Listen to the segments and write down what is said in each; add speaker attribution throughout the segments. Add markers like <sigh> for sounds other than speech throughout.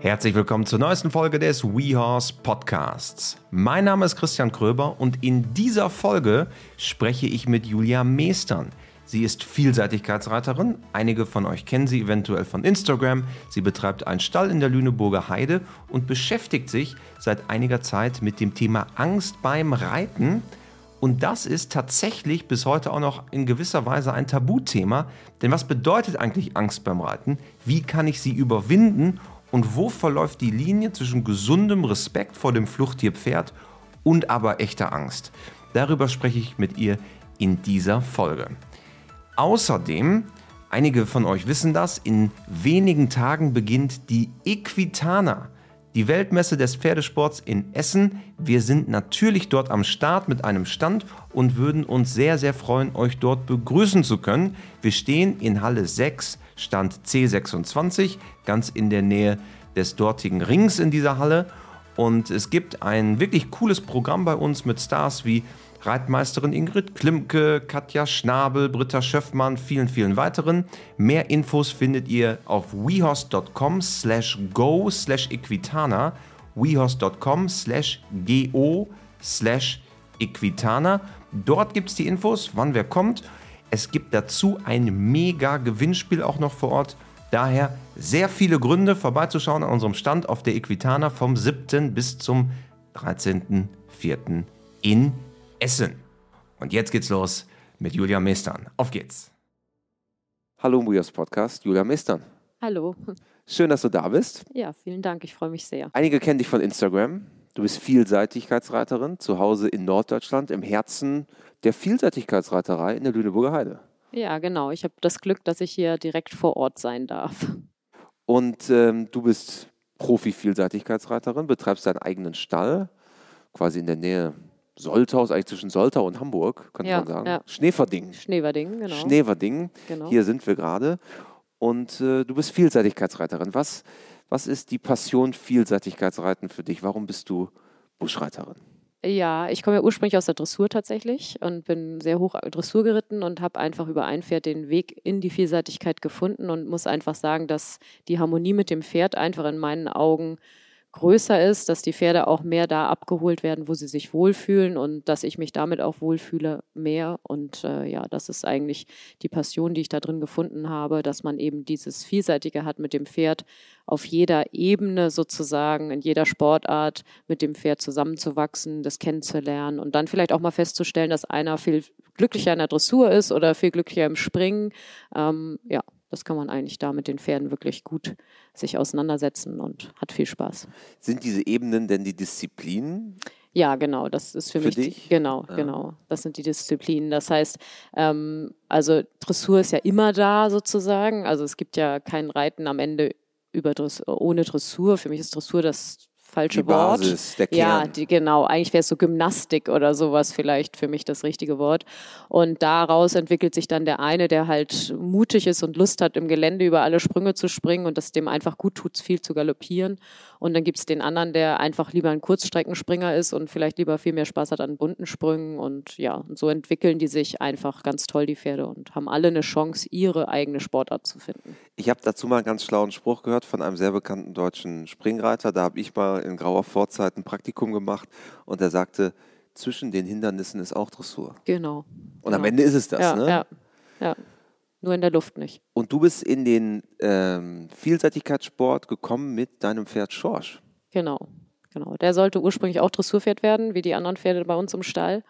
Speaker 1: Herzlich willkommen zur neuesten Folge des WeHorse Podcasts. Mein Name ist Christian Kröber und in dieser Folge spreche ich mit Julia Meestern. Sie ist Vielseitigkeitsreiterin. Einige von euch kennen sie eventuell von Instagram. Sie betreibt einen Stall in der Lüneburger Heide und beschäftigt sich seit einiger Zeit mit dem Thema Angst beim Reiten. Und das ist tatsächlich bis heute auch noch in gewisser Weise ein Tabuthema. Denn was bedeutet eigentlich Angst beim Reiten? Wie kann ich sie überwinden? Und wo verläuft die Linie zwischen gesundem Respekt vor dem Fluchttierpferd und aber echter Angst? Darüber spreche ich mit ihr in dieser Folge. Außerdem, einige von euch wissen das, in wenigen Tagen beginnt die Equitana, die Weltmesse des Pferdesports in Essen. Wir sind natürlich dort am Start mit einem Stand und würden uns sehr, sehr freuen, euch dort begrüßen zu können. Wir stehen in Halle 6 Stand C26, ganz in der Nähe des dortigen Rings in dieser Halle. Und es gibt ein wirklich cooles Programm bei uns mit Stars wie Reitmeisterin Ingrid Klimke, Katja Schnabel, Britta Schöffmann, vielen, vielen weiteren. Mehr Infos findet ihr auf wehorse.com slash go slash equitana, wehorse.com slash go slash equitana. Dort gibt es die Infos, wann wer kommt es gibt dazu ein mega Gewinnspiel auch noch vor Ort. Daher sehr viele Gründe vorbeizuschauen an unserem Stand auf der Equitana vom 7. bis zum 13.04. in Essen. Und jetzt geht's los mit Julia Mestern. Auf geht's. Hallo Mujas Podcast, Julia Mestern.
Speaker 2: Hallo.
Speaker 1: Schön, dass du da bist.
Speaker 2: Ja, vielen Dank, ich freue mich sehr.
Speaker 1: Einige kennen dich von Instagram. Du bist Vielseitigkeitsreiterin, zu Hause in Norddeutschland, im Herzen der Vielseitigkeitsreiterei in der Lüneburger Heide.
Speaker 2: Ja, genau. Ich habe das Glück, dass ich hier direkt vor Ort sein darf.
Speaker 1: Und ähm, du bist Profi-Vielseitigkeitsreiterin, betreibst deinen eigenen Stall, quasi in der Nähe Solthaus, eigentlich zwischen Soltau und Hamburg, könnte ja, man sagen. Ja. Schneverding.
Speaker 2: Schneverding, genau.
Speaker 1: Schneverding, genau. hier sind wir gerade. Und äh, du bist Vielseitigkeitsreiterin. Was, was ist die Passion Vielseitigkeitsreiten für dich? Warum bist du Buschreiterin?
Speaker 2: Ja, ich komme ja ursprünglich aus der Dressur tatsächlich und bin sehr hoch Dressur geritten und habe einfach über ein Pferd den Weg in die Vielseitigkeit gefunden und muss einfach sagen, dass die Harmonie mit dem Pferd einfach in meinen Augen größer ist, dass die Pferde auch mehr da abgeholt werden, wo sie sich wohlfühlen und dass ich mich damit auch wohlfühle mehr. Und äh, ja, das ist eigentlich die Passion, die ich da drin gefunden habe, dass man eben dieses Vielseitige hat mit dem Pferd auf jeder Ebene sozusagen, in jeder Sportart mit dem Pferd zusammenzuwachsen, das kennenzulernen und dann vielleicht auch mal festzustellen, dass einer viel glücklicher in der Dressur ist oder viel glücklicher im Springen. Ähm, ja, das kann man eigentlich da mit den Pferden wirklich gut sich auseinandersetzen und hat viel Spaß.
Speaker 1: Sind diese Ebenen denn die Disziplinen?
Speaker 2: Ja, genau. Das ist für, für mich dich? Die, genau, ja. genau. Das sind die Disziplinen. Das heißt, ähm, also Dressur ist ja immer da sozusagen. Also es gibt ja kein Reiten am Ende über Dress ohne Dressur. Für mich ist Dressur das falsche
Speaker 1: die
Speaker 2: Wort.
Speaker 1: Basis, der Kern.
Speaker 2: Ja, die, genau. Eigentlich wäre es so Gymnastik oder sowas vielleicht für mich das richtige Wort. Und daraus entwickelt sich dann der eine, der halt mutig ist und Lust hat, im Gelände über alle Sprünge zu springen und das dem einfach gut tut, viel zu galoppieren. Und dann gibt es den anderen, der einfach lieber ein Kurzstreckenspringer ist und vielleicht lieber viel mehr Spaß hat an bunten Sprüngen. Und ja, und so entwickeln die sich einfach ganz toll, die Pferde, und haben alle eine Chance, ihre eigene Sportart zu finden.
Speaker 1: Ich habe dazu mal einen ganz schlauen Spruch gehört von einem sehr bekannten deutschen Springreiter. Da habe ich mal in grauer Vorzeit ein Praktikum gemacht und er sagte, zwischen den Hindernissen ist auch Dressur.
Speaker 2: Genau.
Speaker 1: Und
Speaker 2: genau.
Speaker 1: am Ende ist es das,
Speaker 2: ja,
Speaker 1: ne?
Speaker 2: Ja, ja. Nur in der Luft nicht.
Speaker 1: Und du bist in den ähm, Vielseitigkeitssport gekommen mit deinem Pferd Schorsch.
Speaker 2: Genau, genau. Der sollte ursprünglich auch Dressurpferd werden, wie die anderen Pferde bei uns im Stall.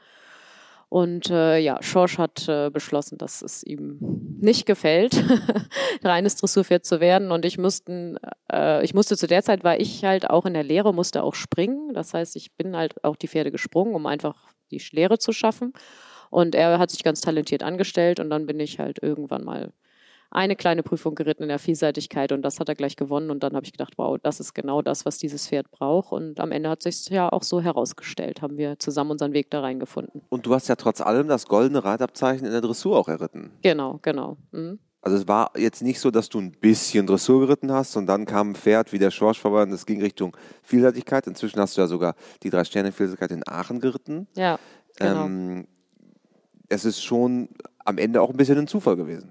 Speaker 2: Und äh, ja, Schorsch hat äh, beschlossen, dass es ihm nicht gefällt, <laughs> reines Dressurpferd zu werden. Und ich mussten, äh, ich musste zu der Zeit, war ich halt auch in der Lehre, musste auch springen. Das heißt, ich bin halt auch die Pferde gesprungen, um einfach die Lehre zu schaffen. Und er hat sich ganz talentiert angestellt und dann bin ich halt irgendwann mal eine kleine Prüfung geritten in der Vielseitigkeit und das hat er gleich gewonnen und dann habe ich gedacht, wow, das ist genau das, was dieses Pferd braucht und am Ende hat sich ja auch so herausgestellt, haben wir zusammen unseren Weg da reingefunden.
Speaker 1: Und du hast ja trotz allem das goldene Reitabzeichen in der Dressur auch erritten.
Speaker 2: Genau, genau. Mhm.
Speaker 1: Also es war jetzt nicht so, dass du ein bisschen Dressur geritten hast und dann kam ein Pferd wie der Schorsch vorbei und es ging Richtung Vielseitigkeit. Inzwischen hast du ja sogar die drei Sterne Vielseitigkeit in Aachen geritten.
Speaker 2: Ja, genau. Ähm,
Speaker 1: es ist schon am Ende auch ein bisschen ein Zufall gewesen.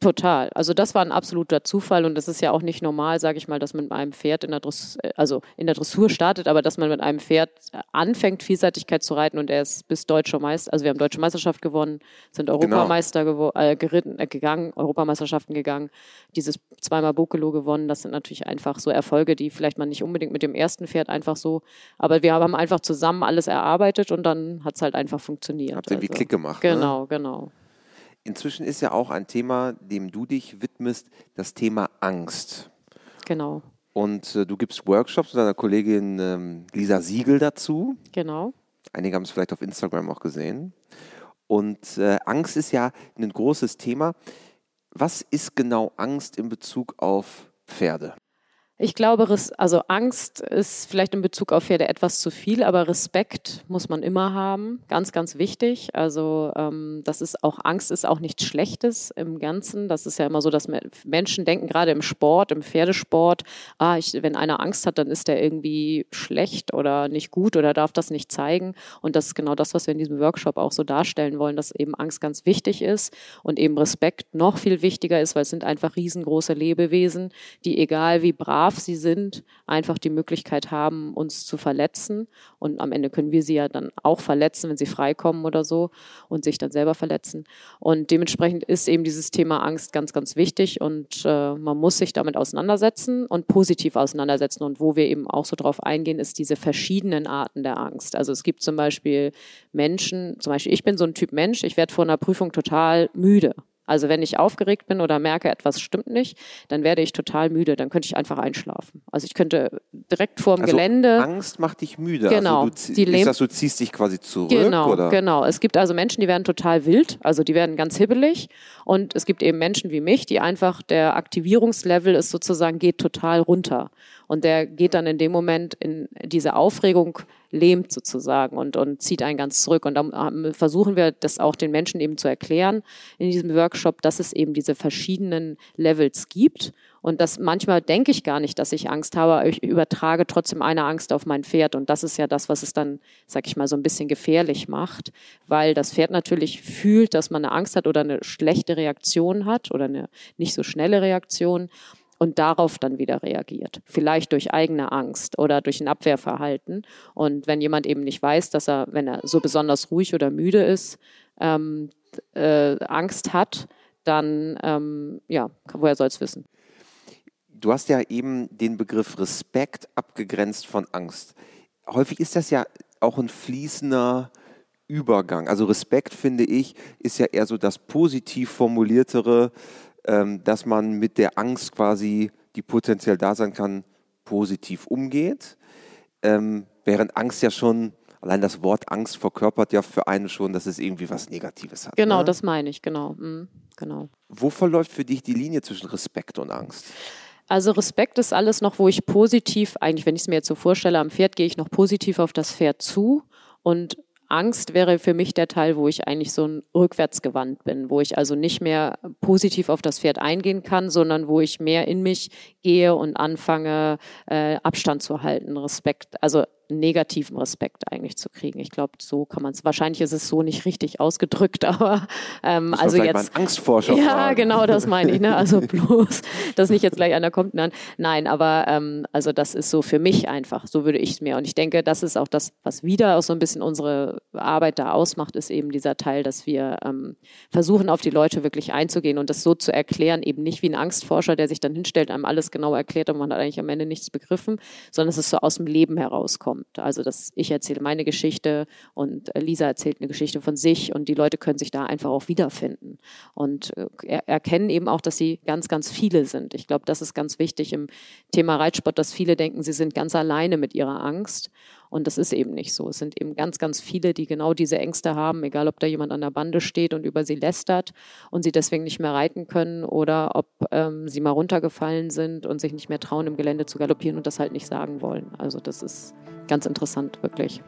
Speaker 2: Total. Also das war ein absoluter Zufall und das ist ja auch nicht normal, sage ich mal, dass man mit einem Pferd in der Dressur, also in der Dressur startet, aber dass man mit einem Pferd anfängt, Vielseitigkeit zu reiten und er ist bis deutscher Meister, also wir haben deutsche Meisterschaft gewonnen, sind genau. Europameister genau. äh, geritten, äh, gegangen, Europameisterschaften gegangen, dieses zweimal Bokelo gewonnen, das sind natürlich einfach so Erfolge, die vielleicht man nicht unbedingt mit dem ersten Pferd einfach so, aber wir haben einfach zusammen alles erarbeitet und dann hat es halt einfach funktioniert.
Speaker 1: Hat irgendwie also. Klick gemacht.
Speaker 2: Genau,
Speaker 1: ne?
Speaker 2: genau.
Speaker 1: Inzwischen ist ja auch ein Thema, dem du dich widmest, das Thema Angst.
Speaker 2: Genau.
Speaker 1: Und äh, du gibst Workshops mit deiner Kollegin ähm, Lisa Siegel dazu.
Speaker 2: Genau.
Speaker 1: Einige haben es vielleicht auf Instagram auch gesehen. Und äh, Angst ist ja ein großes Thema. Was ist genau Angst in Bezug auf Pferde?
Speaker 2: Ich glaube, also Angst ist vielleicht in Bezug auf Pferde etwas zu viel, aber Respekt muss man immer haben. Ganz, ganz wichtig. Also ähm, das ist auch Angst ist auch nichts Schlechtes im Ganzen. Das ist ja immer so, dass Menschen denken, gerade im Sport, im Pferdesport, ah, ich, wenn einer Angst hat, dann ist der irgendwie schlecht oder nicht gut oder darf das nicht zeigen. Und das ist genau das, was wir in diesem Workshop auch so darstellen wollen, dass eben Angst ganz wichtig ist und eben Respekt noch viel wichtiger ist, weil es sind einfach riesengroße Lebewesen, die egal wie brav brav sie sind, einfach die Möglichkeit haben, uns zu verletzen. Und am Ende können wir sie ja dann auch verletzen, wenn sie freikommen oder so und sich dann selber verletzen. Und dementsprechend ist eben dieses Thema Angst ganz, ganz wichtig und äh, man muss sich damit auseinandersetzen und positiv auseinandersetzen. Und wo wir eben auch so drauf eingehen, ist diese verschiedenen Arten der Angst. Also es gibt zum Beispiel Menschen, zum Beispiel ich bin so ein Typ Mensch, ich werde vor einer Prüfung total müde. Also wenn ich aufgeregt bin oder merke, etwas stimmt nicht, dann werde ich total müde. Dann könnte ich einfach einschlafen. Also ich könnte direkt vor dem
Speaker 1: also
Speaker 2: Gelände.
Speaker 1: Angst macht dich müde.
Speaker 2: Genau.
Speaker 1: Also du, ist das, du ziehst dich quasi zurück?
Speaker 2: Genau,
Speaker 1: oder?
Speaker 2: genau. Es gibt also Menschen, die werden total wild. Also die werden ganz hibbelig. Und es gibt eben Menschen wie mich, die einfach der Aktivierungslevel ist sozusagen geht total runter. Und der geht dann in dem Moment in diese Aufregung lähmt sozusagen und, und zieht einen ganz zurück. Und da versuchen wir das auch den Menschen eben zu erklären in diesem Workshop, dass es eben diese verschiedenen Levels gibt. Und das manchmal denke ich gar nicht, dass ich Angst habe, ich übertrage trotzdem eine Angst auf mein Pferd. Und das ist ja das, was es dann, sag ich mal, so ein bisschen gefährlich macht, weil das Pferd natürlich fühlt, dass man eine Angst hat oder eine schlechte Reaktion hat oder eine nicht so schnelle Reaktion und darauf dann wieder reagiert. Vielleicht durch eigene Angst oder durch ein Abwehrverhalten. Und wenn jemand eben nicht weiß, dass er, wenn er so besonders ruhig oder müde ist, ähm, äh, Angst hat, dann, ähm, ja, woher soll es wissen?
Speaker 1: Du hast ja eben den Begriff Respekt abgegrenzt von Angst. Häufig ist das ja auch ein fließender Übergang. Also Respekt, finde ich, ist ja eher so das positiv formuliertere dass man mit der Angst quasi, die potenziell da sein kann, positiv umgeht. Ähm, während Angst ja schon, allein das Wort Angst verkörpert ja für einen schon, dass es irgendwie was Negatives hat.
Speaker 2: Genau,
Speaker 1: ne?
Speaker 2: das meine ich, genau. Mhm, genau.
Speaker 1: Wo verläuft für dich die Linie zwischen Respekt und Angst?
Speaker 2: Also Respekt ist alles noch, wo ich positiv, eigentlich wenn ich es mir jetzt so vorstelle, am Pferd gehe ich noch positiv auf das Pferd zu und Angst wäre für mich der Teil, wo ich eigentlich so ein rückwärtsgewandt bin, wo ich also nicht mehr positiv auf das Pferd eingehen kann, sondern wo ich mehr in mich gehe und anfange, äh, Abstand zu halten, Respekt, also negativen Respekt eigentlich zu kriegen. Ich glaube, so kann man es. Wahrscheinlich ist es so nicht richtig ausgedrückt, <laughs> aber ähm, also jetzt. Mal
Speaker 1: Angstforscher.
Speaker 2: Ja,
Speaker 1: fragen.
Speaker 2: genau, das meine ich. Ne? Also <laughs> bloß, dass nicht jetzt gleich einer kommt. Nein, nein, aber ähm, also das ist so für mich einfach. So würde ich es mir. Und ich denke, das ist auch das, was wieder auch so ein bisschen unsere Arbeit da ausmacht, ist eben dieser Teil, dass wir ähm, versuchen, auf die Leute wirklich einzugehen und das so zu erklären, eben nicht wie ein Angstforscher, der sich dann hinstellt, einem alles genau erklärt und man hat eigentlich am Ende nichts begriffen, sondern es ist so aus dem Leben herauskommt kommt. Also dass ich erzähle meine Geschichte und Lisa erzählt eine Geschichte von sich und die Leute können sich da einfach auch wiederfinden und äh, er erkennen eben auch, dass sie ganz, ganz viele sind. Ich glaube, das ist ganz wichtig im Thema Reitsport, dass viele denken, sie sind ganz alleine mit ihrer Angst. Und das ist eben nicht so. Es sind eben ganz, ganz viele, die genau diese Ängste haben, egal ob da jemand an der Bande steht und über sie lästert und sie deswegen nicht mehr reiten können oder ob ähm, sie mal runtergefallen sind und sich nicht mehr trauen, im Gelände zu galoppieren und das halt nicht sagen wollen. Also das ist ganz interessant, wirklich.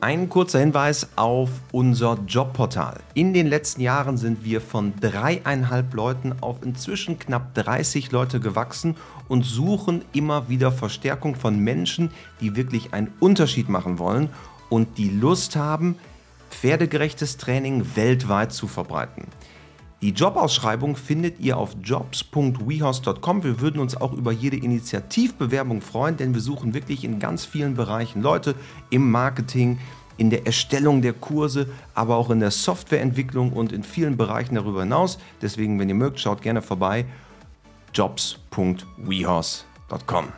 Speaker 1: Ein kurzer Hinweis auf unser Jobportal. In den letzten Jahren sind wir von dreieinhalb Leuten auf inzwischen knapp 30 Leute gewachsen und suchen immer wieder Verstärkung von Menschen, die wirklich einen Unterschied machen wollen und die Lust haben, pferdegerechtes Training weltweit zu verbreiten. Die Jobausschreibung findet ihr auf jobs.wehouse.com. Wir würden uns auch über jede Initiativbewerbung freuen, denn wir suchen wirklich in ganz vielen Bereichen Leute im Marketing, in der Erstellung der Kurse, aber auch in der Softwareentwicklung und in vielen Bereichen darüber hinaus. Deswegen, wenn ihr mögt, schaut gerne vorbei. jobs.wehouse.com.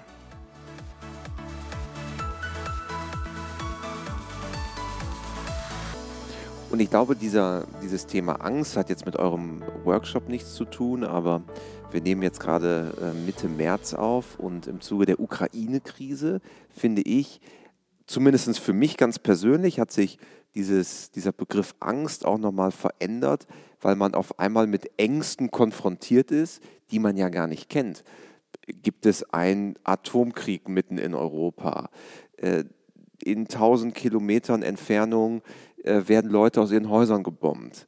Speaker 1: Und ich glaube, dieser, dieses Thema Angst hat jetzt mit eurem Workshop nichts zu tun, aber wir nehmen jetzt gerade äh, Mitte März auf und im Zuge der Ukraine-Krise finde ich, zumindest für mich ganz persönlich, hat sich dieses, dieser Begriff Angst auch nochmal verändert, weil man auf einmal mit Ängsten konfrontiert ist, die man ja gar nicht kennt. Gibt es einen Atomkrieg mitten in Europa? Äh, in 1000 Kilometern Entfernung werden Leute aus ihren Häusern gebombt.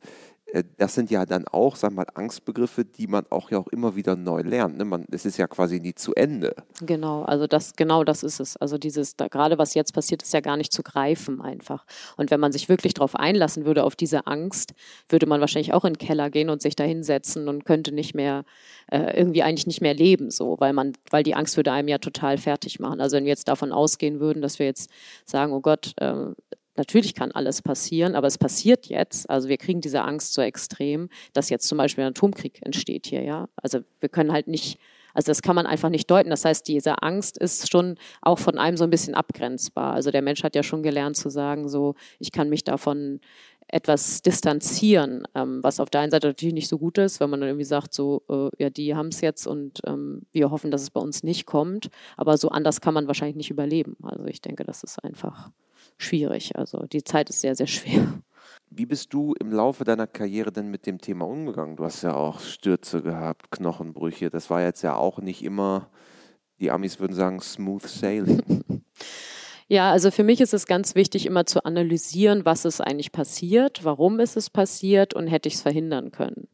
Speaker 1: Äh, das sind ja dann auch, sag mal, Angstbegriffe, die man auch ja auch immer wieder neu lernt. Ne? Man, es ist ja quasi nie zu Ende.
Speaker 2: Genau, also das, genau das ist es. Also dieses, da, gerade was jetzt passiert, ist ja gar nicht zu greifen einfach. Und wenn man sich wirklich darauf einlassen würde, auf diese Angst, würde man wahrscheinlich auch in den Keller gehen und sich da hinsetzen und könnte nicht mehr, äh, irgendwie eigentlich nicht mehr leben, so, weil man, weil die Angst würde einem ja total fertig machen. Also wenn wir jetzt davon ausgehen würden, dass wir jetzt sagen, oh Gott, äh, natürlich kann alles passieren, aber es passiert jetzt. Also wir kriegen diese Angst so extrem, dass jetzt zum Beispiel ein Atomkrieg entsteht hier, ja. Also wir können halt nicht, also das kann man einfach nicht deuten. Das heißt, diese Angst ist schon auch von einem so ein bisschen abgrenzbar. Also der Mensch hat ja schon gelernt zu sagen, so, ich kann mich davon etwas distanzieren, ähm, was auf der einen Seite natürlich nicht so gut ist, wenn man dann irgendwie sagt, so, äh, ja, die haben es jetzt und ähm, wir hoffen, dass es bei uns nicht kommt. Aber so anders kann man wahrscheinlich nicht überleben. Also ich denke, das ist einfach schwierig. Also die Zeit ist sehr, sehr schwer.
Speaker 1: Wie bist du im Laufe deiner Karriere denn mit dem Thema umgegangen? Du hast ja auch Stürze gehabt, Knochenbrüche. Das war jetzt ja auch nicht immer, die Amis würden sagen, smooth sailing. <laughs> <laughs>
Speaker 2: Ja, also für mich ist es ganz wichtig, immer zu analysieren, was ist eigentlich passiert, warum ist es passiert und hätte ich es verhindern können.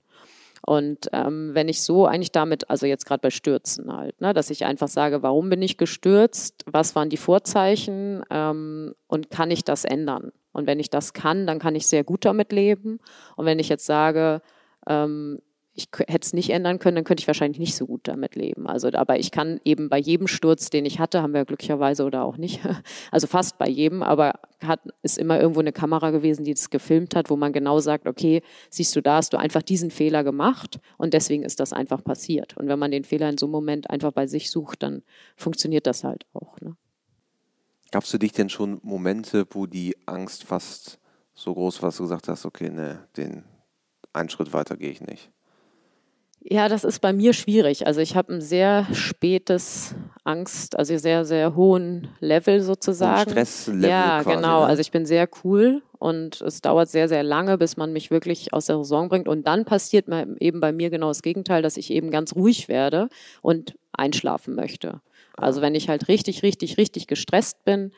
Speaker 2: Und ähm, wenn ich so eigentlich damit, also jetzt gerade bei Stürzen halt, ne, dass ich einfach sage, warum bin ich gestürzt, was waren die Vorzeichen ähm, und kann ich das ändern? Und wenn ich das kann, dann kann ich sehr gut damit leben. Und wenn ich jetzt sage, ähm, ich hätte es nicht ändern können, dann könnte ich wahrscheinlich nicht so gut damit leben. Also, aber ich kann eben bei jedem Sturz, den ich hatte, haben wir glücklicherweise oder auch nicht, <laughs> also fast bei jedem, aber hat, ist immer irgendwo eine Kamera gewesen, die das gefilmt hat, wo man genau sagt, okay, siehst du, da hast du einfach diesen Fehler gemacht und deswegen ist das einfach passiert. Und wenn man den Fehler in so einem Moment einfach bei sich sucht, dann funktioniert das halt auch. Ne?
Speaker 1: Gab es dich denn schon Momente, wo die Angst fast so groß war, dass du gesagt hast, okay, ne, den einen Schritt weiter gehe ich nicht?
Speaker 2: Ja, das ist bei mir schwierig. Also ich habe ein sehr spätes Angst, also sehr, sehr hohen Level sozusagen.
Speaker 1: Stresslevel.
Speaker 2: Ja,
Speaker 1: quasi,
Speaker 2: genau.
Speaker 1: Ne?
Speaker 2: Also ich bin sehr cool und es dauert sehr, sehr lange, bis man mich wirklich aus der Saison bringt. Und dann passiert eben bei mir genau das Gegenteil, dass ich eben ganz ruhig werde und einschlafen möchte. Also wenn ich halt richtig, richtig, richtig gestresst bin,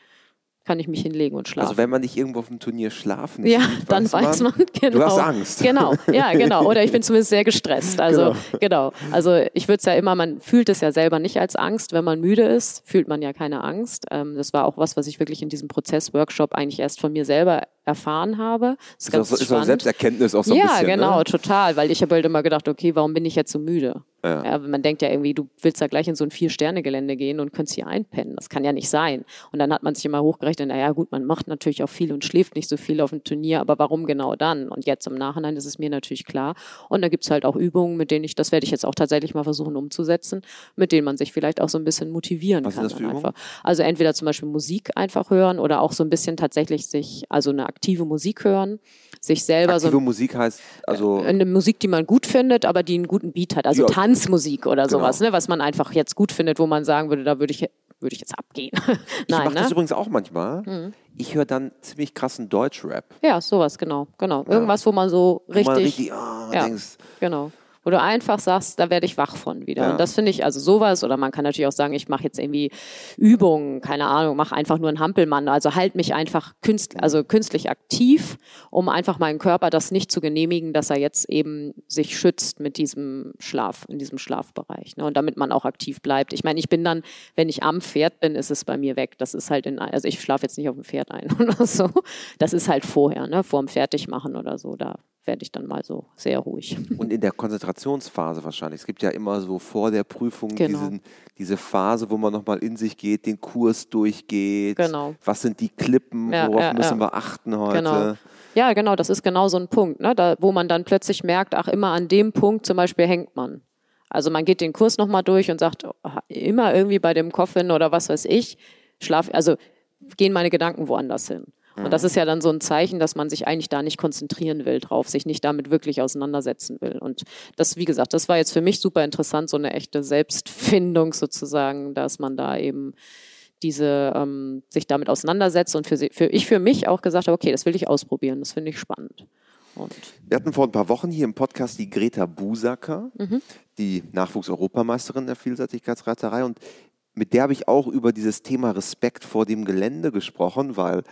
Speaker 2: kann ich mich hinlegen und schlafen.
Speaker 1: Also wenn man nicht irgendwo auf dem Turnier schlafen
Speaker 2: Ja, sieht, dann weiß man, man, <laughs> genau.
Speaker 1: Du hast Angst.
Speaker 2: Genau, ja, genau. Oder ich bin <laughs> zumindest sehr gestresst. Also genau. genau. Also ich würde es ja immer, man fühlt es ja selber nicht als Angst. Wenn man müde ist, fühlt man ja keine Angst. Ähm, das war auch was, was ich wirklich in diesem Prozess-Workshop eigentlich erst von mir selber erfahren habe.
Speaker 1: Das ist, ganz ist, ist auch Selbsterkenntnis auch so
Speaker 2: ein
Speaker 1: ja, bisschen.
Speaker 2: Ja, genau,
Speaker 1: ne?
Speaker 2: total. Weil ich habe halt immer gedacht, okay, warum bin ich jetzt so müde? Ja. ja. man denkt ja irgendwie, du willst da gleich in so ein Vier-Sterne-Gelände gehen und könntest hier einpennen. Das kann ja nicht sein. Und dann hat man sich immer hochgerechnet, naja gut, man macht natürlich auch viel und schläft nicht so viel auf dem Turnier, aber warum genau dann? Und jetzt im Nachhinein ist es mir natürlich klar. Und da gibt es halt auch Übungen, mit denen ich, das werde ich jetzt auch tatsächlich mal versuchen umzusetzen, mit denen man sich vielleicht auch so ein bisschen motivieren
Speaker 1: Was
Speaker 2: kann.
Speaker 1: Ist das für
Speaker 2: einfach. Also entweder zum Beispiel Musik einfach hören oder auch so ein bisschen tatsächlich sich, also eine aktive Musik hören, sich selber
Speaker 1: Aktive
Speaker 2: so.
Speaker 1: Musik heißt also.
Speaker 2: Eine Musik, die man gut findet, aber die einen guten Beat hat. Also
Speaker 1: Ja.
Speaker 2: Tanzmusik oder
Speaker 1: Genau.
Speaker 2: sowas, ne, was man einfach jetzt gut findet, wo man sagen würde, da würde ich, würde ich jetzt abgehen. <laughs>
Speaker 1: Ich
Speaker 2: Nein,
Speaker 1: mache
Speaker 2: ne?
Speaker 1: das übrigens auch manchmal.
Speaker 2: Mhm.
Speaker 1: Ich höre dann ziemlich krassen Deutschrap.
Speaker 2: Ja, sowas, genau, genau. Irgendwas, wo man so
Speaker 1: Wo
Speaker 2: richtig,
Speaker 1: man richtig ah,
Speaker 2: Ja.
Speaker 1: denkst,
Speaker 2: genau. Wo du einfach sagst, da werde ich wach von wieder.
Speaker 1: Ja.
Speaker 2: Und das finde ich, also sowas, oder man kann natürlich auch sagen, ich mache jetzt irgendwie Übungen, keine Ahnung, mache einfach nur einen Hampelmann. Also halt mich einfach künstl also künstlich aktiv, um einfach meinen Körper das nicht zu genehmigen, dass er jetzt eben sich schützt mit diesem Schlaf, in diesem Schlafbereich. Ne? Und damit man auch aktiv bleibt. Ich meine, ich bin dann, wenn ich am Pferd bin, ist es bei mir weg. Das ist halt in, also ich schlafe jetzt nicht auf dem Pferd ein <laughs> oder so. Das ist halt vorher, ne, vor dem Fertigmachen oder so. Da werde ich dann mal so sehr ruhig.
Speaker 1: Und in der Konzentrationsphase wahrscheinlich. Es gibt ja immer so vor der Prüfung genau. diesen, diese Phase, wo man nochmal in sich geht, den Kurs durchgeht. Genau. Was sind die Klippen? Ja, worauf ja, müssen ja. wir achten heute?
Speaker 2: Genau. Ja, genau, das ist genau so ein Punkt, ne? da, wo man dann plötzlich merkt, ach, immer an dem Punkt zum Beispiel hängt man. Also man geht den Kurs nochmal durch und sagt, oh, immer irgendwie bei dem Coffin oder was weiß ich, schlaf, also gehen meine Gedanken woanders hin. Und das ist ja dann so ein Zeichen, dass man sich eigentlich da nicht konzentrieren will drauf, sich nicht damit wirklich auseinandersetzen will. Und das, wie gesagt, das war jetzt für mich super interessant, so eine echte Selbstfindung <laughs> sozusagen, dass man da eben diese ähm, sich damit auseinandersetzt und für, für ich für mich auch gesagt habe, okay, das will ich ausprobieren, das finde ich spannend.
Speaker 1: Und Wir hatten vor ein paar Wochen hier im Podcast die Greta Busacker, mhm. die Nachwuchs-Europameisterin der Vielseitigkeitsreiterei und mit der habe ich auch über dieses Thema Respekt vor dem Gelände gesprochen, weil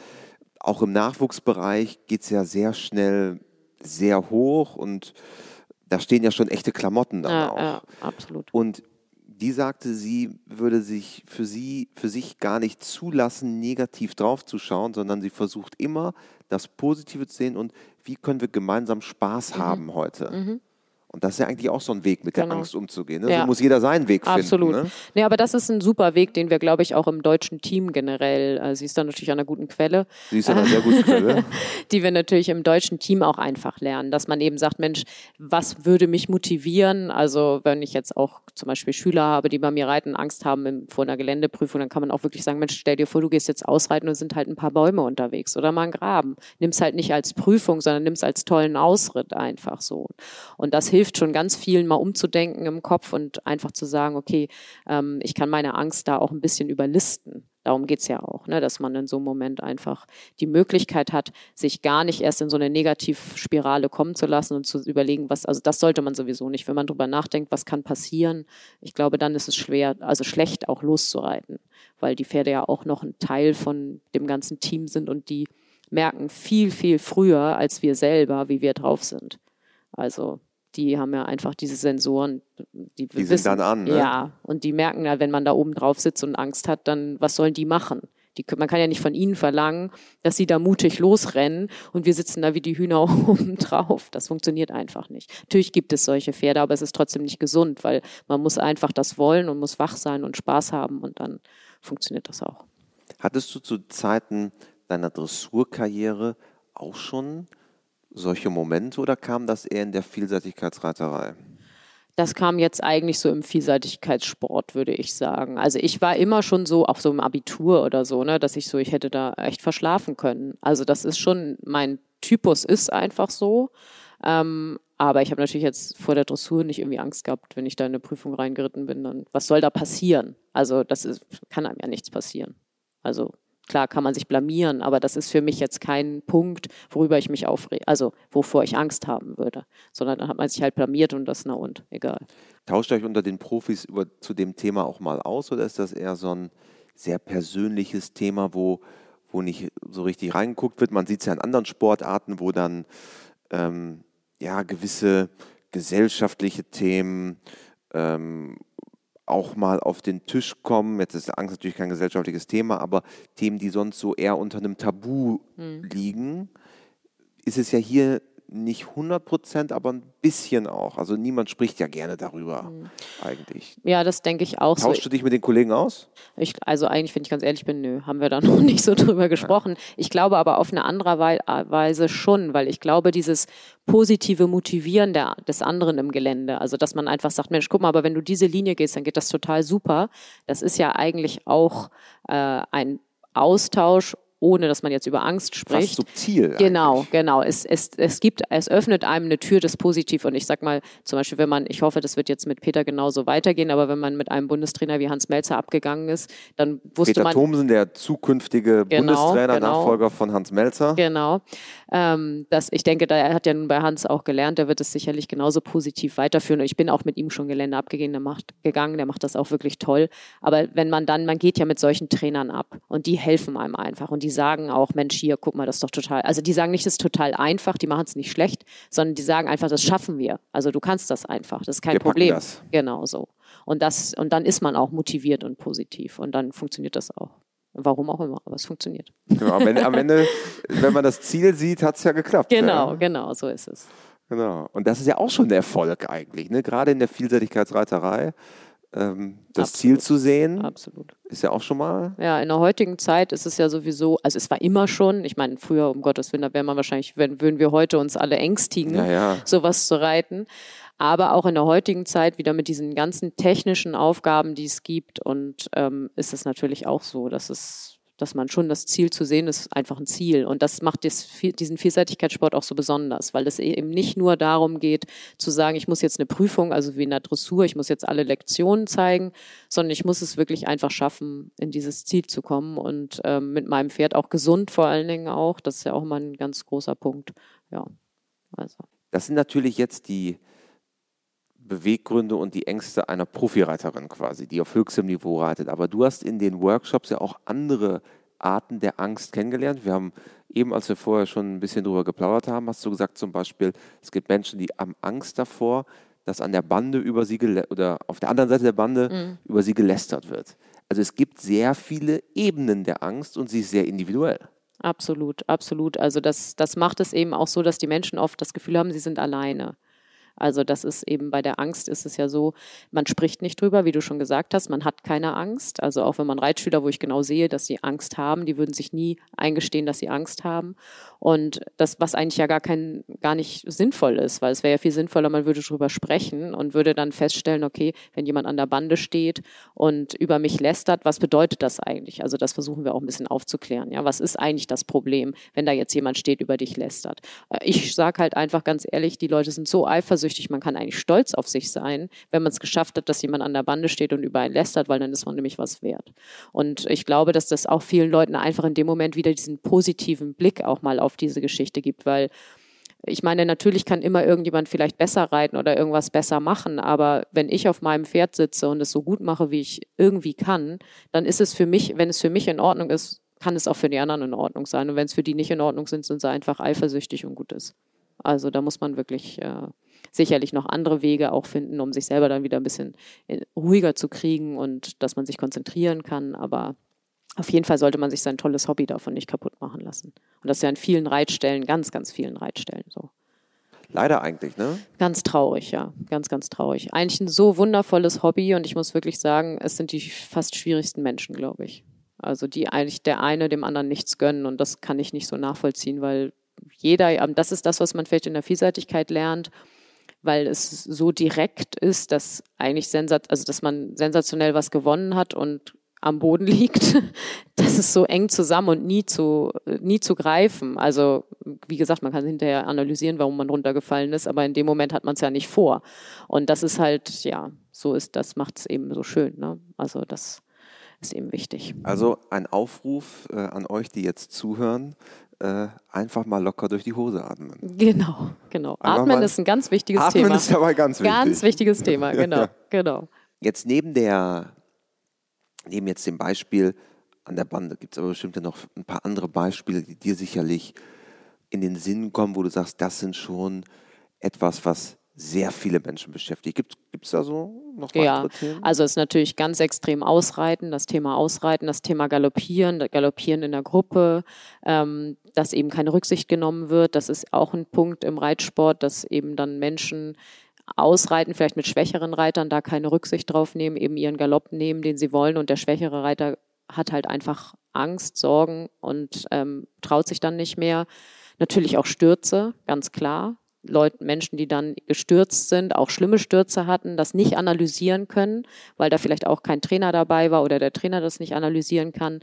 Speaker 1: auch im Nachwuchsbereich geht es ja sehr schnell sehr hoch und da stehen ja schon echte Klamotten dann ja, auch. Ja,
Speaker 2: absolut.
Speaker 1: Und die sagte, sie würde sich für sie für sich gar nicht zulassen, negativ draufzuschauen, sondern sie versucht immer das Positive zu sehen und wie können wir gemeinsam Spaß mhm. haben heute. Mhm. Und das ist ja eigentlich auch so ein Weg, mit genau. der Angst umzugehen. Ne? Ja. So muss jeder seinen Weg finden.
Speaker 2: Absolut.
Speaker 1: Ne?
Speaker 2: Nee, aber das ist ein super Weg, den wir, glaube ich, auch im deutschen Team generell, äh, sie ist da natürlich an einer guten Quelle.
Speaker 1: Sie ist an einer sehr guten Quelle. <laughs>
Speaker 2: die wir natürlich im deutschen Team auch einfach lernen, dass man eben sagt, Mensch, was würde mich motivieren? Also wenn ich jetzt auch zum Beispiel Schüler habe, die bei mir reiten, Angst haben vor einer Geländeprüfung, dann kann man auch wirklich sagen, Mensch, stell dir vor, du gehst jetzt ausreiten und sind halt ein paar Bäume unterwegs oder mal ein Graben. Nimm es halt nicht als Prüfung, sondern nimm es als tollen Ausritt einfach so. Und das hilft hilft schon ganz vielen mal umzudenken im Kopf und einfach zu sagen, okay, ähm, ich kann meine Angst da auch ein bisschen überlisten. Darum geht es ja auch, ne, dass man in so einem Moment einfach die Möglichkeit hat, sich gar nicht erst in so eine Negativspirale kommen zu lassen und zu überlegen, was, also das sollte man sowieso nicht. Wenn man drüber nachdenkt, was kann passieren, ich glaube, dann ist es schwer, also schlecht auch loszureiten, weil die Pferde ja auch noch ein Teil von dem ganzen Team sind und die merken viel, viel früher als wir selber, wie wir drauf sind. Also die haben ja einfach diese Sensoren,
Speaker 1: die, die wissen, dann an. Ne?
Speaker 2: Ja, und die merken ja, wenn man da oben drauf sitzt und Angst hat, dann was sollen die machen? Die, man kann ja nicht von ihnen verlangen, dass sie da mutig losrennen und wir sitzen da wie die Hühner <laughs> oben drauf. Das funktioniert einfach nicht. Natürlich gibt es solche Pferde, aber es ist trotzdem nicht gesund, weil man muss einfach das wollen und muss wach sein und Spaß haben und dann funktioniert das auch.
Speaker 1: Hattest du zu Zeiten deiner Dressurkarriere auch schon solche Momente oder kam das eher in der Vielseitigkeitsreiterei?
Speaker 2: Das kam jetzt eigentlich so im Vielseitigkeitssport, würde ich sagen. Also ich war immer schon so, auch so im Abitur oder so, ne, dass ich so, ich hätte da echt verschlafen können. Also das ist schon, mein Typus ist einfach so. Ähm, aber ich habe natürlich jetzt vor der Dressur nicht irgendwie Angst gehabt, wenn ich da in eine Prüfung reingeritten bin, dann was soll da passieren? Also das ist, kann einem ja nichts passieren. Also Klar kann man sich blamieren, aber das ist für mich jetzt kein Punkt, worüber ich mich aufrege, also wovor ich Angst haben würde, sondern dann hat man sich halt blamiert und das na und, egal.
Speaker 1: Tauscht euch unter den Profis über, zu dem Thema auch mal aus oder ist das eher so ein sehr persönliches Thema, wo, wo nicht so richtig reingeguckt wird? Man sieht es ja in anderen Sportarten, wo dann ähm, ja gewisse gesellschaftliche Themen ähm, auch mal auf den Tisch kommen. Jetzt ist Angst natürlich kein gesellschaftliches Thema, aber Themen, die sonst so eher unter einem Tabu hm. liegen, ist es ja hier nicht 100 Prozent, aber ein bisschen auch. Also niemand spricht ja gerne darüber mhm. eigentlich.
Speaker 2: Ja, das denke ich auch
Speaker 1: Tauschst
Speaker 2: so.
Speaker 1: du dich mit den Kollegen aus?
Speaker 2: Ich, also eigentlich, wenn ich ganz ehrlich bin, nö, haben wir da <laughs> noch nicht so drüber gesprochen. Ja. Ich glaube aber auf eine andere Weise schon, weil ich glaube, dieses positive Motivieren der, des anderen im Gelände, also dass man einfach sagt, Mensch, guck mal, aber wenn du diese Linie gehst, dann geht das total super. Das ist ja eigentlich auch äh, ein Austausch ohne dass man jetzt über Angst spricht. Fast
Speaker 1: subtil.
Speaker 2: Genau, eigentlich. genau. Es, es, es gibt, es öffnet einem eine Tür des Positiv. Und ich sag mal, zum Beispiel, wenn man, ich hoffe, das wird jetzt mit Peter genauso weitergehen, aber wenn man mit einem Bundestrainer wie Hans Melzer abgegangen ist, dann wusste
Speaker 1: Peter
Speaker 2: man.
Speaker 1: Peter Thomsen, der zukünftige genau, Bundestrainer, genau. Nachfolger von Hans Melzer.
Speaker 2: Genau. Ähm, das, ich denke, da er hat ja nun bei Hans auch gelernt, der wird es sicherlich genauso positiv weiterführen. Und ich bin auch mit ihm schon Gelände abgegangen, der macht, gegangen, der macht das auch wirklich toll. Aber wenn man dann, man geht ja mit solchen Trainern ab und die helfen einem einfach und die sagen auch, Mensch, hier, guck mal, das ist doch total, also die sagen nicht, das ist total einfach, die machen es nicht schlecht, sondern die sagen einfach, das schaffen wir. Also du kannst das einfach, das ist kein
Speaker 1: wir
Speaker 2: Problem.
Speaker 1: Das.
Speaker 2: Genau so. Und das, und dann ist man auch motiviert und positiv und dann funktioniert das auch. Warum auch immer, aber es funktioniert.
Speaker 1: Genau, am Ende, am Ende wenn man das Ziel sieht, hat es ja geklappt.
Speaker 2: Genau,
Speaker 1: ja.
Speaker 2: genau, so ist es.
Speaker 1: Genau. Und das ist ja auch schon der Erfolg eigentlich, ne? gerade in der Vielseitigkeitsreiterei. Ähm, das
Speaker 2: Absolut.
Speaker 1: Ziel zu sehen,
Speaker 2: Absolut.
Speaker 1: ist ja auch schon mal.
Speaker 2: Ja, in der heutigen Zeit ist es ja sowieso, also es war immer schon, ich meine, früher, um Gottes Willen, da wäre man wahrscheinlich, wenn, würden wir heute uns alle ängstigen,
Speaker 1: Ja, ja.
Speaker 2: sowas zu reiten. Aber auch in der heutigen Zeit wieder mit diesen ganzen technischen Aufgaben, die es gibt. Und ähm, ist es natürlich auch so, dass es dass man schon das Ziel zu sehen ist, einfach ein Ziel. Und das macht diesen Vielseitigkeitssport auch so besonders, weil es eben nicht nur darum geht, zu sagen, ich muss jetzt eine Prüfung, also wie in der Dressur, ich muss jetzt alle Lektionen zeigen, sondern ich muss es wirklich einfach schaffen, in dieses Ziel zu kommen und ähm, mit meinem Pferd auch gesund vor allen Dingen auch. Das ist ja auch mal ein ganz großer Punkt. Ja, also.
Speaker 1: Das sind natürlich jetzt die Beweggründe und die Ängste einer Profireiterin quasi, die auf höchstem Niveau reitet. Aber du hast in den Workshops ja auch andere Arten der Angst kennengelernt. Wir haben eben, als wir vorher schon ein bisschen drüber geplaudert haben, hast du gesagt zum Beispiel, es gibt Menschen, die haben Angst davor, dass an der Bande über sie oder auf der anderen Seite der Bande mhm. über sie gelästert wird. Also es gibt sehr viele Ebenen der Angst und sie ist sehr individuell.
Speaker 2: Absolut, absolut. Also das, das macht es eben auch so, dass die Menschen oft das Gefühl haben, sie sind alleine. Also das ist eben bei der Angst ist es ja so, man spricht nicht drüber, wie du schon gesagt hast, man hat keine Angst. Also auch wenn man Reitschüler, wo ich genau sehe, dass sie Angst haben, die würden sich nie eingestehen, dass sie Angst haben. Und das, was eigentlich ja gar kein, gar nicht sinnvoll ist, weil es wäre ja viel sinnvoller, man würde drüber sprechen und würde dann feststellen, okay, wenn jemand an der Bande steht und über mich lästert, was bedeutet das eigentlich? Also das versuchen wir auch ein bisschen aufzuklären. Ja, was ist eigentlich das Problem, wenn da jetzt jemand steht, über dich lästert? Äh, ich sage halt einfach ganz ehrlich, die Leute sind so eifersüchtig, man kann eigentlich stolz auf sich sein, wenn man es geschafft hat, dass jemand an der Bande steht und über einen lästert, weil dann ist man nämlich was wert. Und ich glaube, dass das auch vielen Leuten einfach in dem Moment wieder diesen positiven Blick auch mal auf auf diese Geschichte gibt, weil ich meine, natürlich kann immer irgendjemand vielleicht besser reiten oder irgendwas besser machen, aber wenn ich auf meinem Pferd sitze und es so gut mache, wie ich irgendwie kann, dann ist es für mich, wenn es für mich in Ordnung ist, kann es auch für die anderen in Ordnung sein. Und wenn es für die nicht in Ordnung sind, sind sie einfach eifersüchtig und gut ist. Also da muss man wirklich äh, sicherlich noch andere Wege auch finden, um sich selber dann wieder ein bisschen äh, ruhiger zu kriegen und dass man sich konzentrieren kann. Aber auf jeden Fall sollte man sich sein tolles Hobby davon nicht kaputt machen lassen. Und das ist ja an vielen Reitstellen, ganz, ganz vielen Reitstellen so.
Speaker 1: Leider eigentlich, ne?
Speaker 2: Ganz traurig, ja. Ganz, ganz traurig. Eigentlich ein so wundervolles Hobby und ich muss wirklich sagen, es sind die fast schwierigsten Menschen, glaube ich. Also die eigentlich der eine dem anderen nichts gönnen und das kann ich nicht so nachvollziehen, weil jeder, das ist das, was man vielleicht in der Vielseitigkeit lernt, weil es so direkt ist, dass eigentlich sensat also dass man sensationell was gewonnen hat und am Boden <laughs> liegt, das ist so eng zusammen und nie zu, nie zu greifen. Also, wie gesagt, man kann hinterher analysieren, warum man runtergefallen ist, aber in dem Moment hat man es ja nicht vor. Und das ist halt, ja, so ist, das macht es eben so schön. Ne? Also, das ist eben wichtig.
Speaker 1: Also, ein Aufruf äh, an euch, die jetzt zuhören. Äh, einfach mal locker durch die Hose atmen.
Speaker 2: Genau, genau. Einfach atmen ist ein ganz wichtiges
Speaker 1: atmen
Speaker 2: Thema.
Speaker 1: Atmen ist dabei ganz wichtig.
Speaker 2: Ganz wichtiges Thema, <laughs> genau, genau.
Speaker 1: Jetzt neben der neben jetzt dem Beispiel an der Bande gibt es aber bestimmt noch ein paar andere Beispiele, die dir sicherlich in den Sinn kommen, wo du sagst, das sind schon etwas, was sehr viele Menschen beschäftigt. Gibt es da so noch weitere
Speaker 2: ja,
Speaker 1: Themen?
Speaker 2: Also es ist natürlich ganz extrem Ausreiten, das Thema Ausreiten, das Thema Galoppieren, Galoppieren in der Gruppe, ähm, dass eben keine Rücksicht genommen wird. Das ist auch ein Punkt im Reitsport, dass eben dann Menschen ausreiten, vielleicht mit schwächeren Reitern, da keine Rücksicht drauf nehmen, eben ihren Galopp nehmen, den sie wollen und der schwächere Reiter hat halt einfach Angst, Sorgen und ähm, traut sich dann nicht mehr. Natürlich auch Stürze, ganz klar. Leute, Menschen, die dann gestürzt sind, auch schlimme Stürze hatten, das nicht analysieren können, weil da vielleicht auch kein Trainer dabei war oder der Trainer das nicht analysieren kann.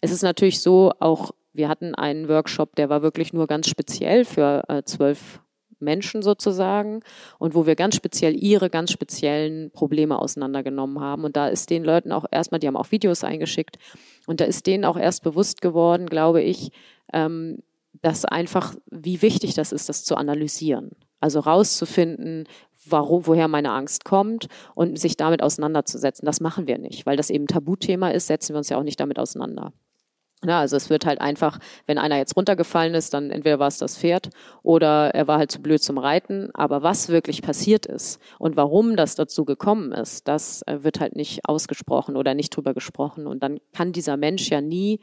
Speaker 2: Es ist natürlich so, auch wir hatten einen Workshop, der war wirklich nur ganz speziell für äh, zwölf Menschen sozusagen und wo wir ganz speziell ihre ganz speziellen Probleme auseinandergenommen haben. Und da ist den Leuten auch erstmal, die haben auch Videos eingeschickt und da ist denen auch erst bewusst geworden, glaube ich, ähm, dass einfach, wie wichtig das ist, das zu analysieren. Also rauszufinden, warum, woher meine Angst kommt und sich damit auseinanderzusetzen. Das machen wir nicht, weil das eben Tabuthema ist, setzen wir uns ja auch nicht damit auseinander. Na, also es wird halt einfach, wenn einer jetzt runtergefallen ist, dann entweder war es das Pferd oder er war halt zu blöd zum Reiten. Aber was wirklich passiert ist und warum das dazu gekommen ist, das äh, wird halt nicht ausgesprochen oder nicht drüber gesprochen. Und dann kann dieser Mensch ja nie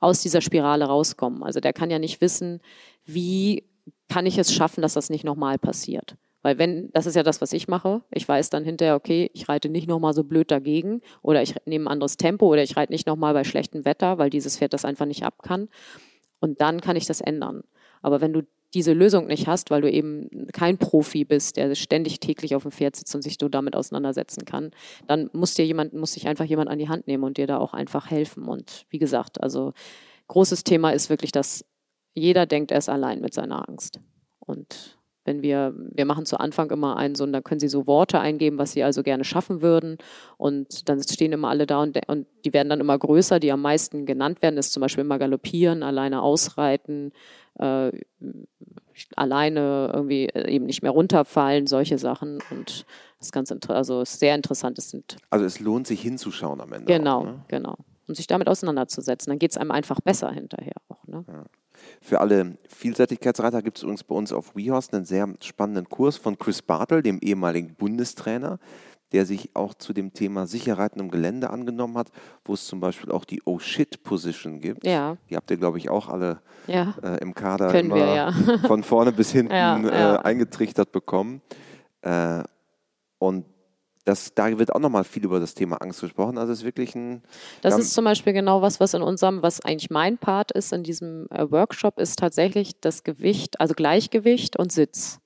Speaker 2: aus dieser Spirale rauskommen. Also der kann ja nicht wissen, wie kann ich es schaffen, dass das nicht nochmal passiert. Weil wenn, das ist ja das, was ich mache. Ich weiß dann hinterher, okay, ich reite nicht nochmal so blöd dagegen oder ich nehme ein anderes Tempo oder ich reite nicht nochmal bei schlechtem Wetter, weil dieses Pferd das einfach nicht ab kann. Und dann kann ich das ändern. Aber wenn du diese Lösung nicht hast, weil du eben kein Profi bist, der ständig täglich auf dem Pferd sitzt und sich so damit auseinandersetzen kann, dann muss dir jemand, muss sich einfach jemand an die Hand nehmen und dir da auch einfach helfen. Und wie gesagt, also großes Thema ist wirklich, dass jeder denkt, er ist allein mit seiner Angst. Und wenn wir, wir machen zu Anfang immer einen, so, und dann können Sie so Worte eingeben, was Sie also gerne schaffen würden. Und dann stehen immer alle da und, und die werden dann immer größer. Die am meisten genannt werden, ist zum Beispiel immer galoppieren, alleine ausreiten, äh, alleine irgendwie äh, eben nicht mehr runterfallen, solche Sachen. Und das ist ganz also ist sehr interessant. Es sind
Speaker 1: also es lohnt sich hinzuschauen am Ende.
Speaker 2: Genau,
Speaker 1: auch, ne?
Speaker 2: genau. Und sich damit auseinanderzusetzen. Dann geht es einem einfach besser hinterher auch. Ne?
Speaker 1: Ja. Für alle Vielseitigkeitsreiter gibt es übrigens bei uns auf WeHorse einen sehr spannenden Kurs von Chris Bartel, dem ehemaligen Bundestrainer, der sich auch zu dem Thema Sicherheiten im Gelände angenommen hat, wo es zum Beispiel auch die Oh Shit Position gibt.
Speaker 2: Ja.
Speaker 1: Die habt ihr, glaube ich, auch alle
Speaker 2: ja.
Speaker 1: äh, im Kader
Speaker 2: Können wir, ja. <laughs>
Speaker 1: von vorne bis hinten. Äh, eingetrichtert bekommen. Äh, und das, da wird auch nochmal viel über das Thema Angst gesprochen. Also es ist wirklich ein.
Speaker 2: Das ist zum Beispiel genau was, was in unserem, was eigentlich mein Part ist in diesem äh, Workshop, ist tatsächlich das Gewicht, also Gleichgewicht und Sitz.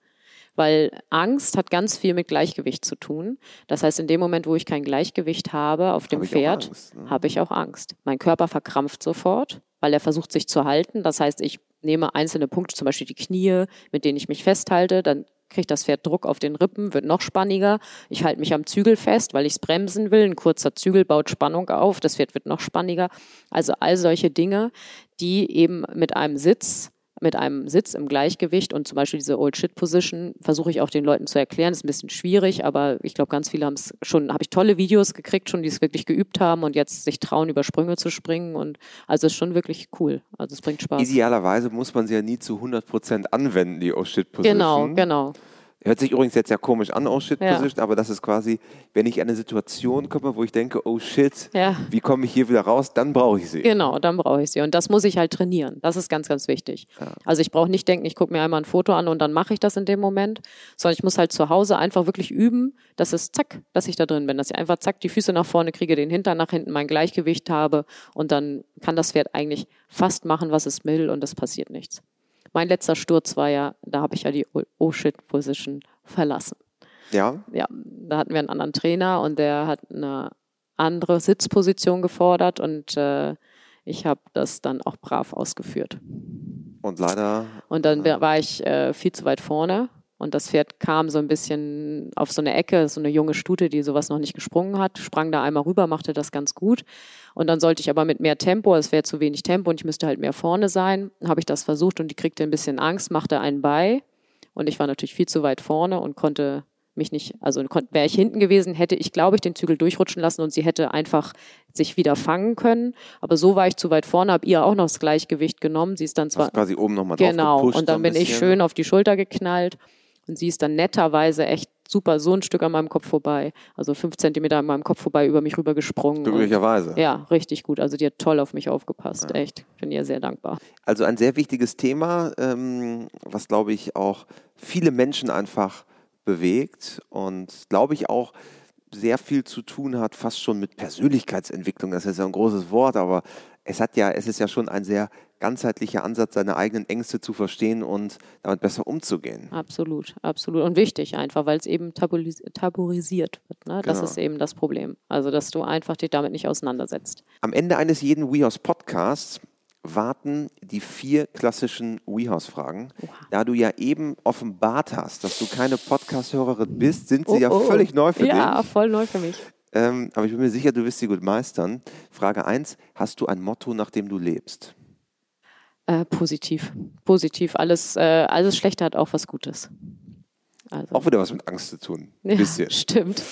Speaker 2: Weil Angst hat ganz viel mit Gleichgewicht zu tun. Das heißt, in dem Moment, wo ich kein Gleichgewicht habe auf dem
Speaker 1: Hab
Speaker 2: Pferd,
Speaker 1: ne?
Speaker 2: habe ich auch Angst. Mein Körper verkrampft sofort, weil er versucht, sich zu halten. Das heißt, ich nehme einzelne Punkte, zum Beispiel die Knie, mit denen ich mich festhalte, dann kriegt das Pferd Druck auf den Rippen, wird noch spanniger. Ich halte mich am Zügel fest, weil ich es bremsen will. Ein kurzer Zügel baut Spannung auf, das Pferd wird noch spanniger. Also all solche Dinge, die eben mit einem Sitz mit einem Sitz im Gleichgewicht und zum Beispiel diese Old Shit Position versuche ich auch den Leuten zu erklären. Ist ein bisschen schwierig, aber ich glaube, ganz viele haben es schon, habe ich tolle Videos gekriegt, schon die es wirklich geübt haben und jetzt sich trauen, über Sprünge zu springen. Und also es ist schon wirklich cool. Also es bringt Spaß.
Speaker 1: Idealerweise muss man sie ja nie zu 100% anwenden, die Oh Shit Position.
Speaker 2: Genau, genau.
Speaker 1: Hört sich übrigens jetzt ja komisch an, oh shit
Speaker 2: Ja.
Speaker 1: Aber das ist quasi, wenn ich in eine Situation komme, wo ich denke, oh shit,
Speaker 2: Ja.
Speaker 1: wie komme ich hier wieder raus, dann brauche ich sie.
Speaker 2: Genau, dann brauche ich sie. Und das muss ich halt trainieren. Das ist ganz, ganz wichtig. Also ich brauche nicht denken, ich gucke mir einmal ein Foto an und dann mache ich das in dem Moment, sondern ich muss halt zu Hause einfach wirklich üben, dass es zack, dass ich da drin bin, dass ich einfach zack die Füße nach vorne kriege, den Hintern nach hinten, mein Gleichgewicht habe und dann kann das Pferd eigentlich fast machen, was es will und es passiert nichts. Mein letzter Sturz war ja, da habe ich ja die Oh-Shit-Position verlassen.
Speaker 1: Ja,
Speaker 2: ja, da hatten wir einen anderen Trainer und der hat eine andere Sitzposition gefordert und äh, ich habe das dann auch brav ausgeführt.
Speaker 1: und leider,
Speaker 2: Und dann wär- war ich äh, viel zu weit vorne und das Pferd kam so ein bisschen auf so eine Ecke, so eine junge Stute, die sowas noch nicht gesprungen hat, sprang da einmal rüber, machte das ganz gut. Und dann sollte ich aber mit mehr Tempo, es wäre zu wenig Tempo und ich müsste halt mehr vorne sein, habe ich das versucht und die kriegte ein bisschen Angst, machte einen bei und ich war natürlich viel zu weit vorne und konnte mich nicht, also wäre ich hinten gewesen, hätte ich, glaube ich, den Zügel durchrutschen lassen und sie hätte einfach sich wieder fangen können. Aber so war ich zu weit vorne, habe ihr auch noch das Gleichgewicht genommen. Sie ist dann zwar
Speaker 1: hast quasi oben nochmal
Speaker 2: Genau,
Speaker 1: drauf gepusht,
Speaker 2: und dann bin ich schön auf die Schulter geknallt und sie ist dann netterweise echt super so ein Stück an meinem Kopf vorbei, also fünf Zentimeter an meinem Kopf vorbei, über mich rüber gesprungen. Und,
Speaker 1: Glücklicherweise.
Speaker 2: ja, richtig gut. Also die hat toll auf mich aufgepasst, echt. Bin ihr sehr dankbar.
Speaker 1: Also ein sehr wichtiges Thema, ähm, was glaube ich auch viele Menschen einfach bewegt und glaube ich auch sehr viel zu tun hat, fast schon mit Persönlichkeitsentwicklung. Das ist ja ein großes Wort, aber es hat ja, es ist ja schon ein sehr ganzheitlicher Ansatz, seine eigenen Ängste zu verstehen und damit besser umzugehen.
Speaker 2: Absolut, absolut. Und wichtig einfach, weil es eben tabuis tabuisiert wird. Ne? Das
Speaker 1: Genau.
Speaker 2: ist eben das Problem. Also, dass du einfach dich damit nicht auseinandersetzt.
Speaker 1: Am Ende eines jeden WeHouse Podcasts warten die vier klassischen WeHouse-Fragen. Da du ja eben offenbart hast, dass du keine Podcast-Hörerin bist, sind sie ja völlig neu für
Speaker 2: Oh, Ja,
Speaker 1: dich.
Speaker 2: voll neu für mich.
Speaker 1: Ähm, aber ich bin mir sicher, du wirst sie gut meistern. Frage 1, hast du ein Motto, nach dem du lebst?
Speaker 2: Äh, positiv. Positiv. Alles, äh, alles Schlechte hat auch was Gutes. Also,
Speaker 1: Auch wieder was mit Angst zu tun. Ein
Speaker 2: ja,
Speaker 1: bisschen.
Speaker 2: Stimmt.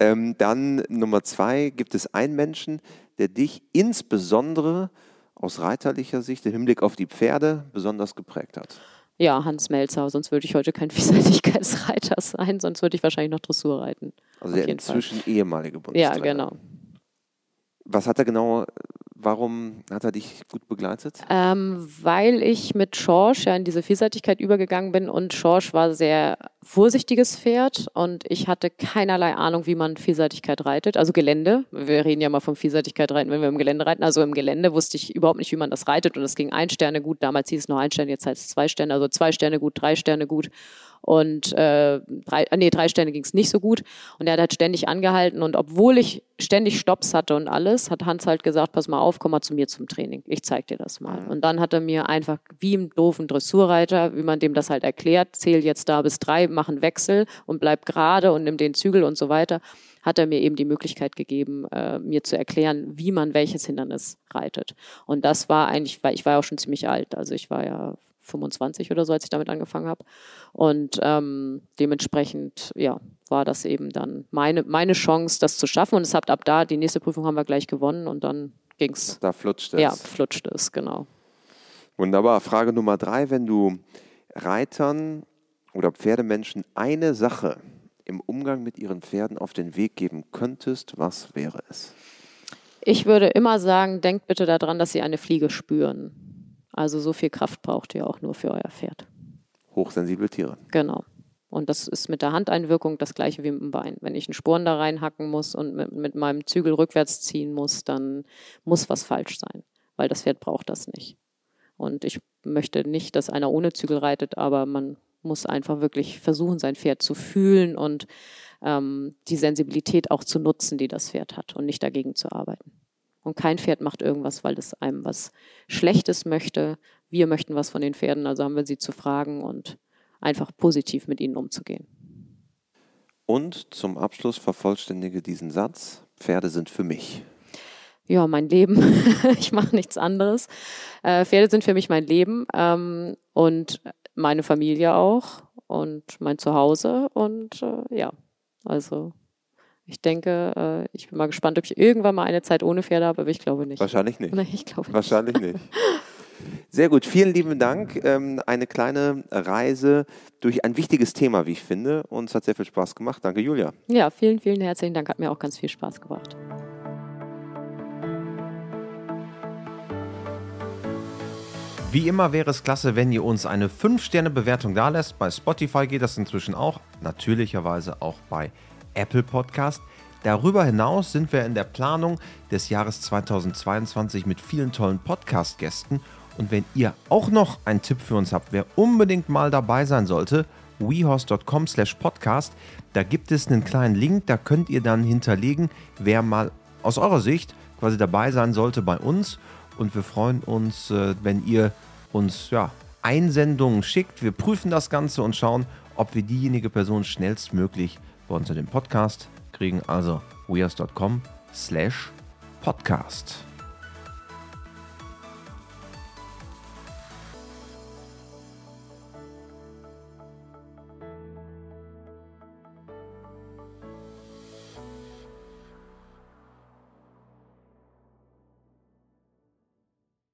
Speaker 1: Ähm, dann Nummer zwei, gibt es einen Menschen, der dich insbesondere aus reiterlicher Sicht im Hinblick auf die Pferde besonders geprägt hat?
Speaker 2: Ja, Hans Melzer, sonst würde ich heute kein <laughs> Vielseitigkeitsreiter sein, sonst würde ich wahrscheinlich noch Dressur reiten.
Speaker 1: Also der inzwischen Fall. ehemalige Bundestrainer.
Speaker 2: Ja, genau.
Speaker 1: Was hat er genau Warum hat er dich gut begleitet?
Speaker 2: Ähm, weil ich mit Schorsch ja in diese Vielseitigkeit übergegangen bin und Schorsch war sehr vorsichtiges Pferd und ich hatte keinerlei Ahnung, wie man Vielseitigkeit reitet. Also Gelände. Wir reden ja mal von Vielseitigkeit reiten, wenn wir im Gelände reiten. Also im Gelände wusste ich überhaupt nicht, wie man das reitet und es ging ein Sterne gut. Damals hieß es nur ein Stern, jetzt heißt es zwei Sterne. Also zwei Sterne gut, drei Sterne gut und äh, drei, äh, nee, drei Sterne ging es nicht so gut. Und er hat halt ständig angehalten. Und obwohl ich ständig Stops hatte und alles, hat Hans halt gesagt, pass mal auf, komm mal zu mir zum Training. Ich zeig dir das mal. Und dann hat er mir einfach, wie im doofen Dressurreiter, wie man dem das halt erklärt, zähl jetzt da bis drei, mach einen Wechsel und bleib gerade und nimm den Zügel und so weiter, hat er mir eben die Möglichkeit gegeben, äh, mir zu erklären, wie man welches Hindernis reitet. Und das war eigentlich, weil ich war ja auch schon ziemlich alt. Also ich war ja 25 oder so, als ich damit angefangen habe. Und ähm, dementsprechend, ja, war das eben dann meine, meine Chance, das zu schaffen. Und es hat ab da, die nächste Prüfung haben wir gleich gewonnen und dann ging es.
Speaker 1: Da flutschte es.
Speaker 2: Ja, flutschte es, genau.
Speaker 1: Wunderbar. Frage Nummer drei, wenn du Reitern oder Pferdemenschen eine Sache im Umgang mit ihren Pferden auf den Weg geben könntest, was wäre es?
Speaker 2: Ich würde immer sagen, denkt bitte daran, dass sie eine Fliege spüren. Also so viel Kraft braucht ihr auch nur für euer Pferd.
Speaker 1: Hochsensible Tiere.
Speaker 2: Genau. Und das ist mit der Handeinwirkung das gleiche wie mit dem Bein. Wenn ich einen Sporen da reinhacken muss und mit, mit meinem Zügel rückwärts ziehen muss, dann muss was falsch sein, weil das Pferd braucht das nicht. Und ich möchte nicht, dass einer ohne Zügel reitet, aber man muss einfach wirklich versuchen, sein Pferd zu fühlen und ähm, die Sensibilität auch zu nutzen, die das Pferd hat und nicht dagegen zu arbeiten. Und kein Pferd macht irgendwas, weil es einem was Schlechtes möchte. Wir möchten was von den Pferden, also haben wir sie zu fragen und einfach positiv mit ihnen umzugehen.
Speaker 1: Und zum Abschluss vervollständige diesen Satz, Pferde sind für mich.
Speaker 2: Ja, mein Leben. <laughs> ich mache nichts anderes. Äh, Pferde sind für mich mein Leben ähm, und meine Familie auch und mein Zuhause und äh, ja, also ich denke, äh, ich bin mal gespannt, ob ich irgendwann mal eine Zeit ohne Pferde habe, aber ich glaube nicht.
Speaker 1: Wahrscheinlich nicht.
Speaker 2: Nee, ich glaube
Speaker 1: Wahrscheinlich nicht. Sehr gut, vielen lieben Dank. Ähm, eine kleine Reise durch ein wichtiges Thema, wie ich finde. Und es hat sehr viel Spaß gemacht. Danke, Julia.
Speaker 2: Ja, vielen, vielen herzlichen Dank. Hat mir auch ganz viel Spaß gebracht.
Speaker 1: Wie immer wäre es klasse, wenn ihr uns eine 5-Sterne-Bewertung da lässt. Bei Spotify geht das inzwischen auch. Natürlicherweise auch bei Apple Podcast. Darüber hinaus sind wir in der Planung des Jahres 2022 mit vielen tollen Podcast-Gästen. Und wenn ihr auch noch einen Tipp für uns habt, wer unbedingt mal dabei sein sollte, wehorse.com slash podcast, da gibt es einen kleinen Link, da könnt ihr dann hinterlegen, wer mal aus eurer Sicht quasi dabei sein sollte bei uns. Und wir freuen uns, äh, wenn ihr uns ja, Einsendungen schickt. Wir prüfen das Ganze und schauen, ob wir diejenige Person schnellstmöglich uns in den Podcast kriegen. Also wears.com slash podcast.